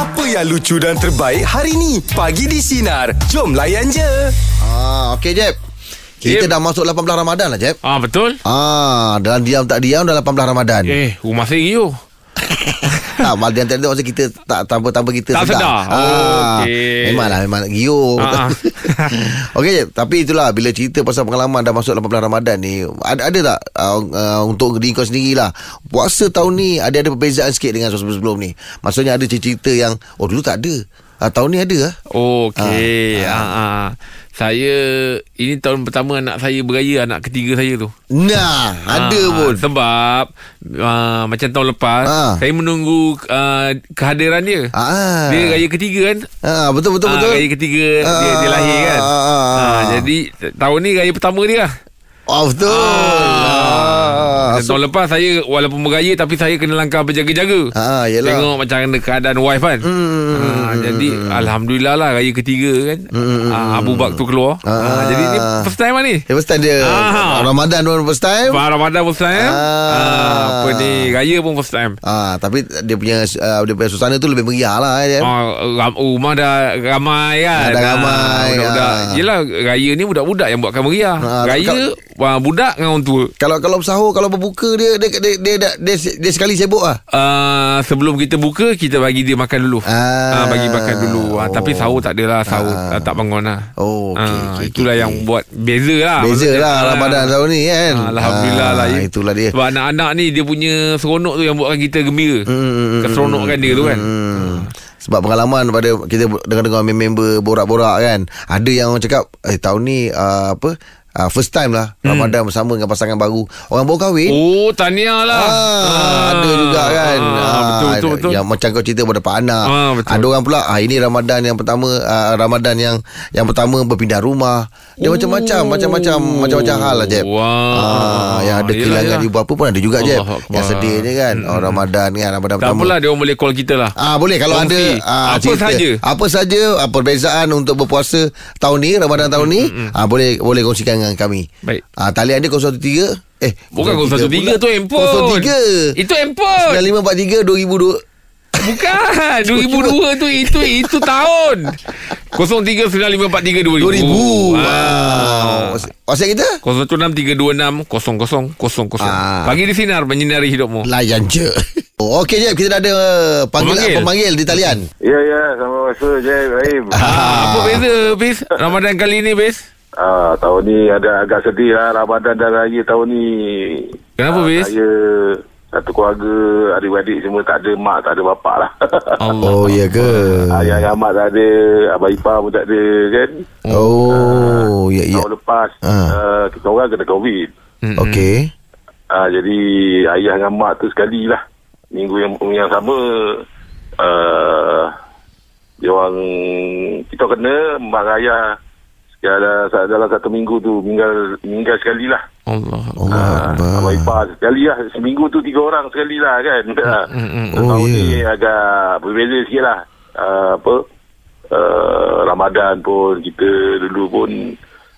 Apa yang lucu dan terbaik hari ni? Pagi di Sinar. Jom layan je. Ah, okey Jeb. Kita Jeb. dah masuk 18 Ramadan lah Jeb. Ah betul. Ah, dalam diam tak diam dah 18 Ramadan. Eh, rumah saya Rio. Tak, mal dia tu masa kita tak tanpa-tanpa kita Tak sedar. Oh, Ah, okey. Memanglah memang Gio. Ah, ah. Okey tapi itulah bila cerita pasal pengalaman dah masuk 18 Ramadan ni, ada ada tak uh, uh, untuk diri kau sendirilah. Puasa tahun ni ada ada perbezaan sikit dengan sebelum-sebelum ni. Maksudnya ada cerita yang oh dulu tak ada. Ah, tahun ni ada ah. Okey. Ah, ah. Saya ini tahun pertama anak saya beraya anak ketiga saya tu. Nah, ada Ah, pun. Sebab uh, macam tahun lepas Ah. saya menunggu uh, kehadiran dia. Ah. Dia raya ketiga kan? Ah, betul betul betul. Raya ketiga dia, dia Ah, lahir kan. ah. Ah, jadi tahun ni raya pertama dia lah. Oh betul. Ah, Dan tahun lepas saya walaupun beraya tapi saya kena langkah berjaga-jaga. Ah, yelah. Tengok macam mana keadaan wife kan. Hmm, Ah, jadi alhamdulillah lah raya ketiga kan. Hmm, Ah, Abu Bak tu keluar. Ah. Ah, jadi ni first time lah ni. Dia first time dia Ah. Ramadan pun first time Faham Ramadan first time. Ah. Ah, apa ni raya pun first time. Ah, tapi dia punya uh, dia punya suasana tu lebih meriah lah ya. Ah, ram, rumah dah ramai kan Dah ramai, Budak-budak ah. Yelah raya ni budak-budak yang buatkan meriah Ah, Raya wah, budak dengan orang tua Kalau kalau sahur kalau berbuka dia dia dia dia, dia, dia, dia sekali sibuk ah. Uh, sebelum kita buka Kita bagi dia makan dulu Ah. Ah, Bagi makan dulu Oh. Tapi sahur tak adalah Sahur Ah. ah. tak bangun lah Oh, okey, Ah, okey, Itulah okey, yang buat Beza lah Beza maksudnya. lah Ah. Ramadan tahun ni kan. Ah, Alhamdulillah lah Ah, ya. Itulah dia. Sebab anak-anak ni Dia punya seronok tu Yang buatkan kita gembira Hmm, Keseronokan dia tu kan Hmm. Sebab pengalaman pada kita dengar-dengar member borak-borak kan. Ada yang cakap eh tahun ni uh, apa uh, first time lah Ramadan bersama dengan pasangan baru. Orang baru kahwin. Oh tahniah lah Ah, ada juga kan. ah, Betul betul betul Yang macam kau cerita pada dapat anak. Ah, betul. Ada orang pula ah ini Ramadan yang pertama ah, Ramadan yang yang pertama berpindah rumah. Dia Oh. macam-macam macam-macam macam-macam hal lah Jeb. Wow. Ah, yang ada Yelah, kehilangan yelah. ibu apa pun ada juga Jeb. Allah. Yang sedih ni kan. Oh Ramadan kan Ramadan Tak pertama. apalah dia orang boleh call kita lah Ah boleh kalau Kongsi. ada ah, Apa sahaja. Apa saja ah, perbezaan untuk berpuasa tahun ni Ramadan tahun ni ah boleh boleh kongsikan dengan kami. Baik. Ah talian dia 013 eh Bukan 03 013 tu handphone. 03 Itu handphone. 9543 2002 Bukan. 2002 tu Itu itu tahun. 0395432000 2000 ah. Wow. WhatsApp kita? 0163260000 Ah. Pagi di sinar Menyinari hidupmu. Layan je. Oh, Okey Jeb Kita dah ada uh, panggil, Pemanggil. pemanggil di talian. Ya, ya. Sama masa je, Ibrahim. ah. Apa beza Bis Ramadan kali ni Bis Ah, tahun ni ada agak sedih lah. Ramadan dan Raya tahun ni. Kenapa, Ah, Fiz? Saya satu keluarga, adik-adik semua tak ada mak, tak ada bapak lah. Allah Oh ya ke Ayah yang amat tak ada, abang ipar pun tak ada kan. Oh ya ya Tahun lepas, Ah. ah, kita orang kena COVID. Mm-mm. Okey Ah, jadi ayah dengan mak tu sekali lah. Minggu yang, yang sama, uh, dia orang, kita kena mak ayah dalam, dalam satu minggu tu meninggal meninggal sekali lah. Allah Allah Ah, Akbar. Abang ipar sekali lah. Seminggu tu tiga orang sekali lah kan. mm, mm. Oh, Tahun ya. ni agak berbeza sikit lah. Uh, apa, uh, Ramadan pun kita dulu pun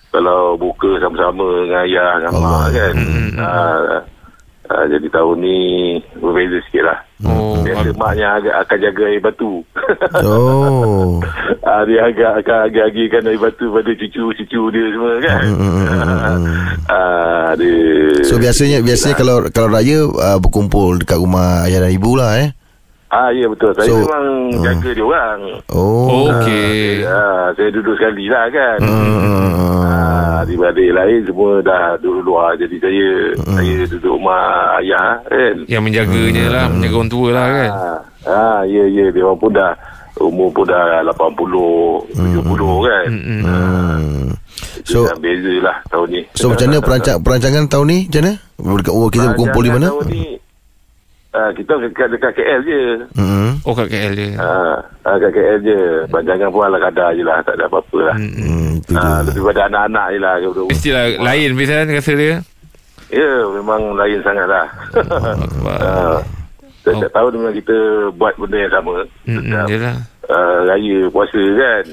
kalau buka sama-sama dengan ayah dengan Allah. mak kan. Mm, Uh, uh, jadi tahun ni berbeza sikit lah. Oh Biasa maknya agak akan jaga air batu. Oh Ah, dia agak akan agak-agakkan air batu pada cucu-cucu dia semua kan. Mm, mm, mm, mm, mm. Ah, dia So biasanya biasanya kalau kalau raya uh, berkumpul dekat rumah ayah dan ibu lah eh. Ah ya betul. Saya So, memang uh. jaga dia orang. Oh. Okey Ah, saya duduk sekali lah kan. Hmm. Ah, adik-adik lain semua dah duduk luar. Jadi saya saya duduk rumah ayah kan. Yang menjaganya lah Menjaga orang tua lah kan Ah, ah ya ya dia orang pun dah umur pun dah 80 70 kan. Mm-mm. Hmm. So, So dah beza lah tahun ni. so macam mana perancang perancangan tahun ni macam mana? Kita berkumpul di mana? Tahun ni ah, kita dekat dekat KL je. Hmm. Oh kat KL dia Ah, ah, kat KL je. Panjangan pun ala kadar je lah. Tak ada apa-apa lah. Hmm, dia. lebih pada anak-anak je lah. Duduk- Mestilah lain Bis kan rasa dia Ya, memang lain sangat lah. Akbar. Ah, Setiap tahun memang kita buat benda yang sama. Mm-mm, Setiap Yelah uh, raya puasa kan.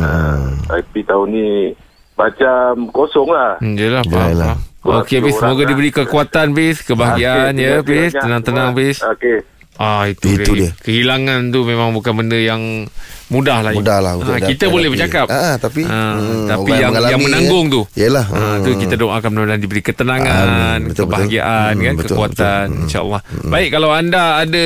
Ah, tapi tahun ni macam kosong lah. Hmm, Yelah faham, Yalah. Okey Bis. Semoga diberi kekuatan Bis. Kebahagiaan Okey, ya Bis. Tenang-tenang Bis. Okey. Ah itu, Itu dia. Kehilangan tu memang bukan benda yang mudah lah. Mudah lah untuk Ah, dapat- kita boleh tapi- bercakap. Ah, tapi- Ah, hmm, tapi yang yang menanggung eh. tu. Yelah. Ah, tu Hmm. kita doakan mudah-mudahan diberi ketenangan, Amin. Betul, betul. kebahagiaan Hmm, kan, betul, kekuatan betul. Hmm. insya-Allah. Baik kalau anda ada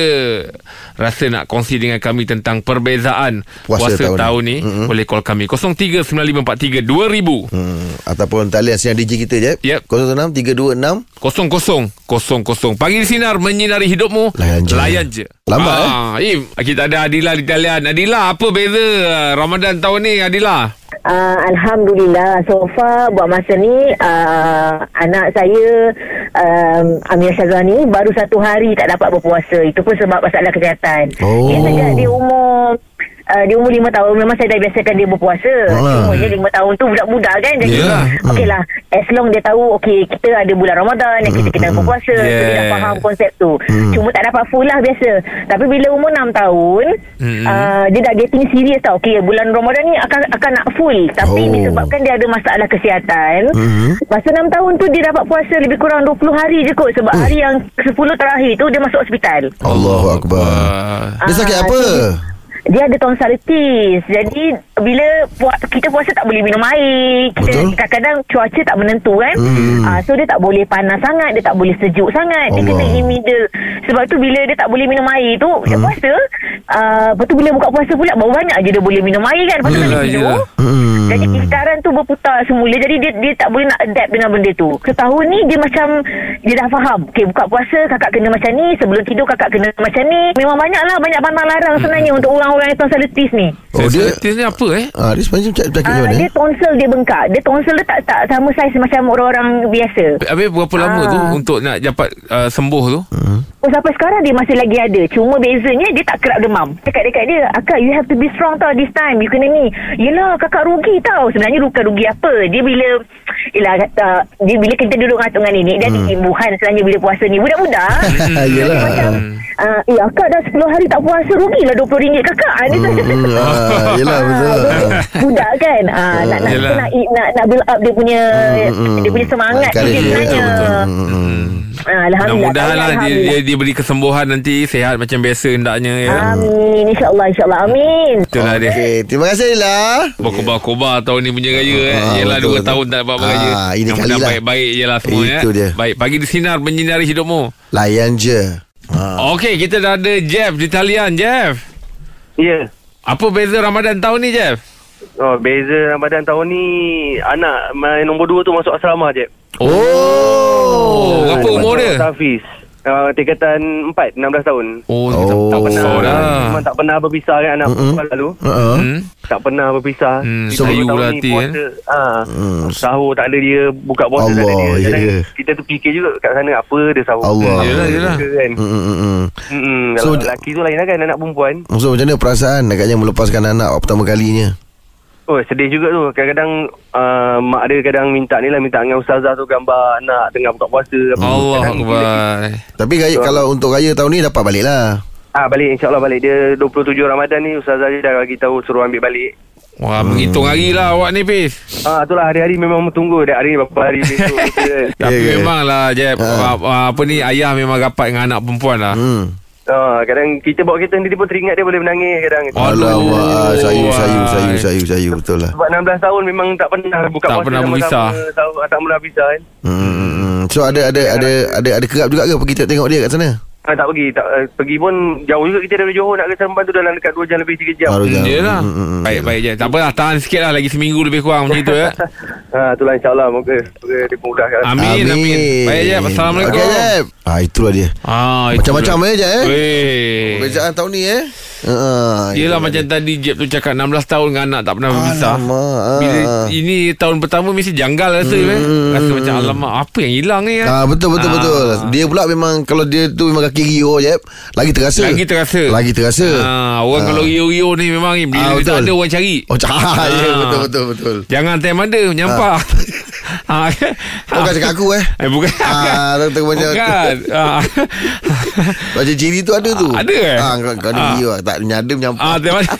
rasa nak kongsi dengan kami tentang perbezaan Puasa puasa, tahun tahun, ni. ni, boleh call kami 0395432000. Hmm, ataupun talian sinar DJ kita je. Yep. 06 326 Kosong kosong kosong kosong. Pagi di sinar menyinari hidupmu. Layan. Layan je. Lambat, ah, eh? Im, kita ada Adila di talian. Adila, apa beza uh, Ramadan tahun ni Adila? Uh, Alhamdulillah So far Buat masa ni uh, Anak saya um, Amir Syazwani Baru satu hari Tak dapat berpuasa Itu pun sebab masalah kesihatan Oh. Dia sejak dia umur Uh, dia umur lima tahun Memang saya dah biasakan dia berpuasa. Cuma dia lima tahun tu Budak-budak kan Jadi Yelah. Okey lah As long dia tahu Okay kita ada bulan Ramadan Yang kita kena berpuasa so, Dia dah Yeah. faham konsep tu Cuma tak dapat full lah biasa Tapi bila umur enam tahun Mm-mm. uh, Dia dah getting serious tau Okay bulan Ramadan ni Akan akan nak full Tapi Oh. disebabkan dia ada masalah kesihatan Mhm. Masa enam tahun tu Dia dapat puasa lebih kurang 20 hari je kot Sebab hari yang 10 terakhir tu Dia masuk hospital Allahu Akbar. Uh, Dia sakit Ah, apa? so dia ada tonsilitis. Jadi bila puas, kita puasa tak boleh minum air. Kita Betul. kadang-kadang cuaca tak menentu kan. Hmm. Ah, so dia tak boleh panas sangat, dia tak boleh sejuk sangat. Dia Allah. kena in middle. Sebab tu bila dia tak boleh minum air tu, dia Hmm. puasa. Ah, lepas tu bila buka puasa pula baru banyak je dia boleh minum air kan. Lepas tu Yelah, kena tidur. Hmm. Jadi kisaran tu berputar semula Jadi dia dia tak boleh nak adapt dengan benda tu Setahun ni dia macam Dia dah faham Okay buka puasa kakak kena macam ni Sebelum tidur kakak kena macam ni Memang banyak lah Banyak pantang larang sebenarnya Untuk orang-orang yang tonsilitis ni. Oh, dia- ni apa eh? Ah, dia sebenarnya macam penyakit Ah, macam mana? dia tonsil dia bengkak. Dia tonsil dia tak tak sama saiz macam orang-orang biasa. Habis berapa lama Ah. tu untuk nak dapat uh, sembuh tu? Oh, sampai sekarang dia masih lagi ada. Cuma bezanya dia tak kerap demam. Dekat-dekat dia Akak you have to be strong tau this time. You kena ni. Yelah kakak rugi tau. Sebenarnya bukan rugi apa? Dia bila Yelah uh, dia Bila kita duduk dengan nenek Dia ada imbuhan sebenarnya bila puasa ni. Budak-budak. Yelah. Macam uh, Eh akak dah 10 hari tak puasa Rugilah RM20 kakak Ah, Dia Hmm, tu ah, yelah betul. Budak kan ah, nak, nak, kita nak, nak, nak build up dia punya Dia punya semangat tu Encourage dia dia, sebenarnya betul. Hmm, hmm. Ah, Alhamdulillah Mudah-mudahan lah dia, dia, dia beri kesembuhan nanti Sehat macam biasa hendaknya ya. Amin InsyaAllah InsyaAllah Amin Itulah dia Okey, terima kasih Lila. Berkobar-kobar tahun ni punya raya eh. Ah, Yelah betul, dua betul. tahun tak dapat beraya Ah, ini Yang kali lah. baik-baik je lah semua Itu ya. dia. Baik, pagi di sinar menyinari hidupmu Layan je. Ha. Okey, kita dah ada Jeff di talian Jeff Ya. Apa beza Ramadan tahun ni Jeff? Oh, beza Ramadan tahun ni anak main nombor dua tu masuk asrama je. Oh, Berapa umur dia? Hafiz. Uh, tingkatan 4, 16 tahun. Oh, Oh. tak pernah Oh, dah Memang tak pernah berpisah kan anak Mm-mm. perempuan lalu. Uh-uh. hmm? Tak pernah berpisah. Hmm, So, tahun lah ni hati, puasa, ah, Hmm. Sahur tak ada dia, buka puasa tak ada dia. ya Kadang ke? Kita terfikir juga kat sana apa dia sahur. Allah. Yelah, yelah. Kan? Hmm, hmm, hmm, hmm. So, lelaki tu lain lah kan anak perempuan. So macam mana perasaan agaknya melepaskan anak pertama kalinya? Oh sedih juga tu Kadang-kadang uh, Mak dia kadang minta ni lah Minta dengan ustazah tu Gambar anak tengah buka puasa apa. Allah Akbar Tapi raya, kalau untuk raya tahun ni dapat balik lah. Ah balik insyaAllah balik Dia 27 Ramadan ni Ustazah dia dah bagi tahu Suruh ambil balik Wah, menghitung hari lah awak ni, Pis. Ah itulah hari-hari memang tunggu Dah hari ni berapa hari besok. Tapi Ya ke? memanglah, Jeb. Ha. Ah, Apa ni, ayah memang rapat dengan anak perempuan lah. Hmm. Ah, Kadang kita bawa kereta sendiri pun Teringat dia boleh menangis kadang Oh. Aduh. Alamak, sayu, sayu, sayu, Wah. sayu, sayu, betul lah. Sebab 16 tahun memang tak pernah buka Tak puasa pernah berpisah. Tahu, tak pernah pisah kan Hmm, hmm, hmm. So ada ada ada ada ada kerap juga ke pergi tengok dia kat sana? Ah, Tak pergi tak, uh, Pergi pun jauh juga kita dari Johor Nak ke Seremban tu dalam dekat 2 jam lebih 3 jam Baru jam. Yelah. Hmm, hmm, hmm. Baik-baik je. Tak apalah, tahan sikit lah. Lagi seminggu lebih kurang macam itu ya. Ah, itulah insyaAllah Moga, moga dimudahkan Amin, amin. Baik, Jeb. Assalamualaikum. Okey, Jeb. Ah, itulah dia. Ah, itu Macam-macam dia. eh, Jeb, eh? Perbezaan tahun ni eh. Ha. Yelah macam tadi Jeb tu cakap 16 tahun dengan anak tak pernah berpisah. Alamak, ah. Bila ini tahun pertama mesti janggal rasa hmm. Rasa macam alamak apa yang hilang ni kan? Ah betul betul Ah. betul. Dia pula memang kalau dia tu memang kaki rio je, lagi terasa. Lagi terasa. Lagi terasa. Ah, orang Ah. kalau rio-rio ni memang ni bila Ah, dia tak ada orang cari. Oh, ya Ah. betul betul betul. Jangan time ada nyampah. Ah. Oh, kau cakap aku eh. Eh bukan. Ah, tak tahu macam Bukan. Ah. Macam ciri tu ada tu. Ah, ada eh? Ah, kau, kau ni Ah. rio tak nyadam Ah, nyampah. time mana?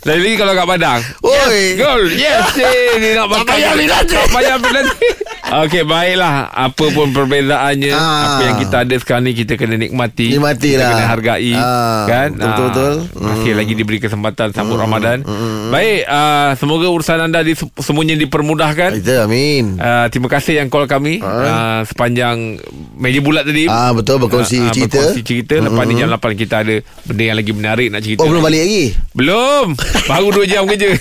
Lain lagi kalau kat Padang. Oi. Yes, gol. Yes, eh, ni nak Tak makan. payah ambil nanti. Tak payah nanti. Okey baiklah Apa pun perbezaannya Ah. Apa yang kita ada sekarang ni Kita kena nikmati Nikmati Kita lah. kena hargai Ah, kan? betul-betul. Ah, Masih Hmm. lagi diberi kesempatan Sambut Ramadan Baik ah, Semoga urusan anda di, Semuanya dipermudahkan Kita amin. Uh, terima kasih yang call kami uh, sepanjang meja bulat tadi. Ah betul berkongsi Ah, ah, cerita. Berkongsi cerita. Lepas ni jam 8 kita ada benda yang lagi menarik nak cerita. Oh belum balik lagi. Belum. Baru 2 jam kerja.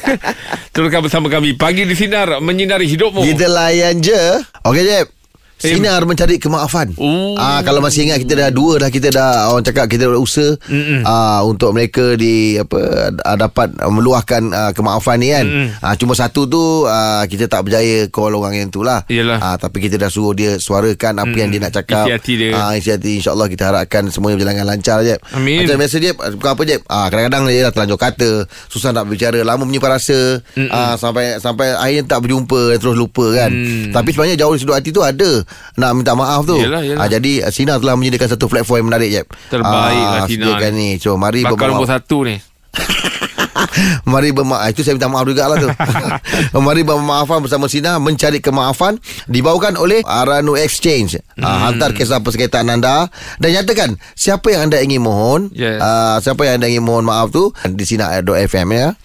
Teruskan bersama kami. Pagi di Sinar menyinari hidupmu. Kita layan je. Okey Jeb. Sinar mencari kemaafan. Oh. Ah kalau masih ingat kita dah dua dah kita dah orang cakap kita dah usaha ah untuk mereka di apa ah, dapat ah, meluahkan ah, kemaafan ni kan. Mm-mm. Ah cuma satu tu ah, kita tak berjaya call orang yang tu lah. Ah tapi kita dah suruh dia suarakan apa yang dia nak cakap. Isi hati dia. Ah isi hati insyaallah kita harapkan semuanya berjalan dengan lancar Jeb. Amin. Macam biasa Jeb bukan apa Jeb. Ah kadang-kadang dia dah terlanjur kata, susah nak berbicara, lama menyimpan rasa. Ah sampai sampai akhirnya tak berjumpa terus lupa kan. Mm. Tapi sebenarnya jauh di sudut hati tu ada nak minta maaf tu. Yelah, yelah. Ah, jadi ah, Sina telah menyediakan satu platform yang menarik Jeb. Terbaik lah Tina sediakan ni. So mari Bakal nombor satu ni. Mari bermaaf Itu saya minta maaf juga lah tu Mari bermaafan bersama Sina Mencari kemaafan Dibawakan oleh Aranu Exchange hmm. uh, Hantar kisah persekitaran anda. Dan nyatakan Siapa yang anda ingin mohon Yes. uh, Siapa yang anda ingin mohon maaf tu Di Sina.fm ya.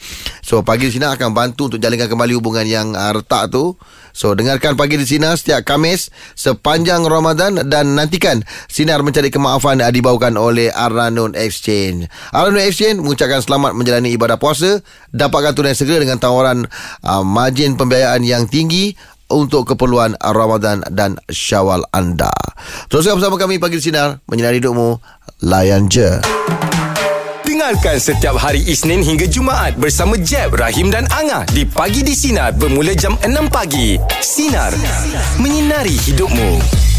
So pagi di Sina akan bantu Untuk jalinkan kembali hubungan yang uh, retak tu. So dengarkan pagi di Sina Setiap Kamis Sepanjang Ramadan Dan nantikan Sinar mencari kemaafan uh, Dibawakan oleh Aranun Exchange. Aranun Exchange Mengucapkan selamat menjalani ibadah puasa. Dapatkan tunai segera dengan tawaran uh, Margin pembiayaan yang tinggi untuk keperluan Ramadan dan Syawal anda. Teruskan bersama kami pagi sinar menyinari hidupmu. Layan je. Dengarkan setiap hari Isnin hingga Jumaat bersama Jeb, Rahim dan Angah di Pagi di Sinar bermula jam 6 pagi. Sinar. Menyinari hidupmu.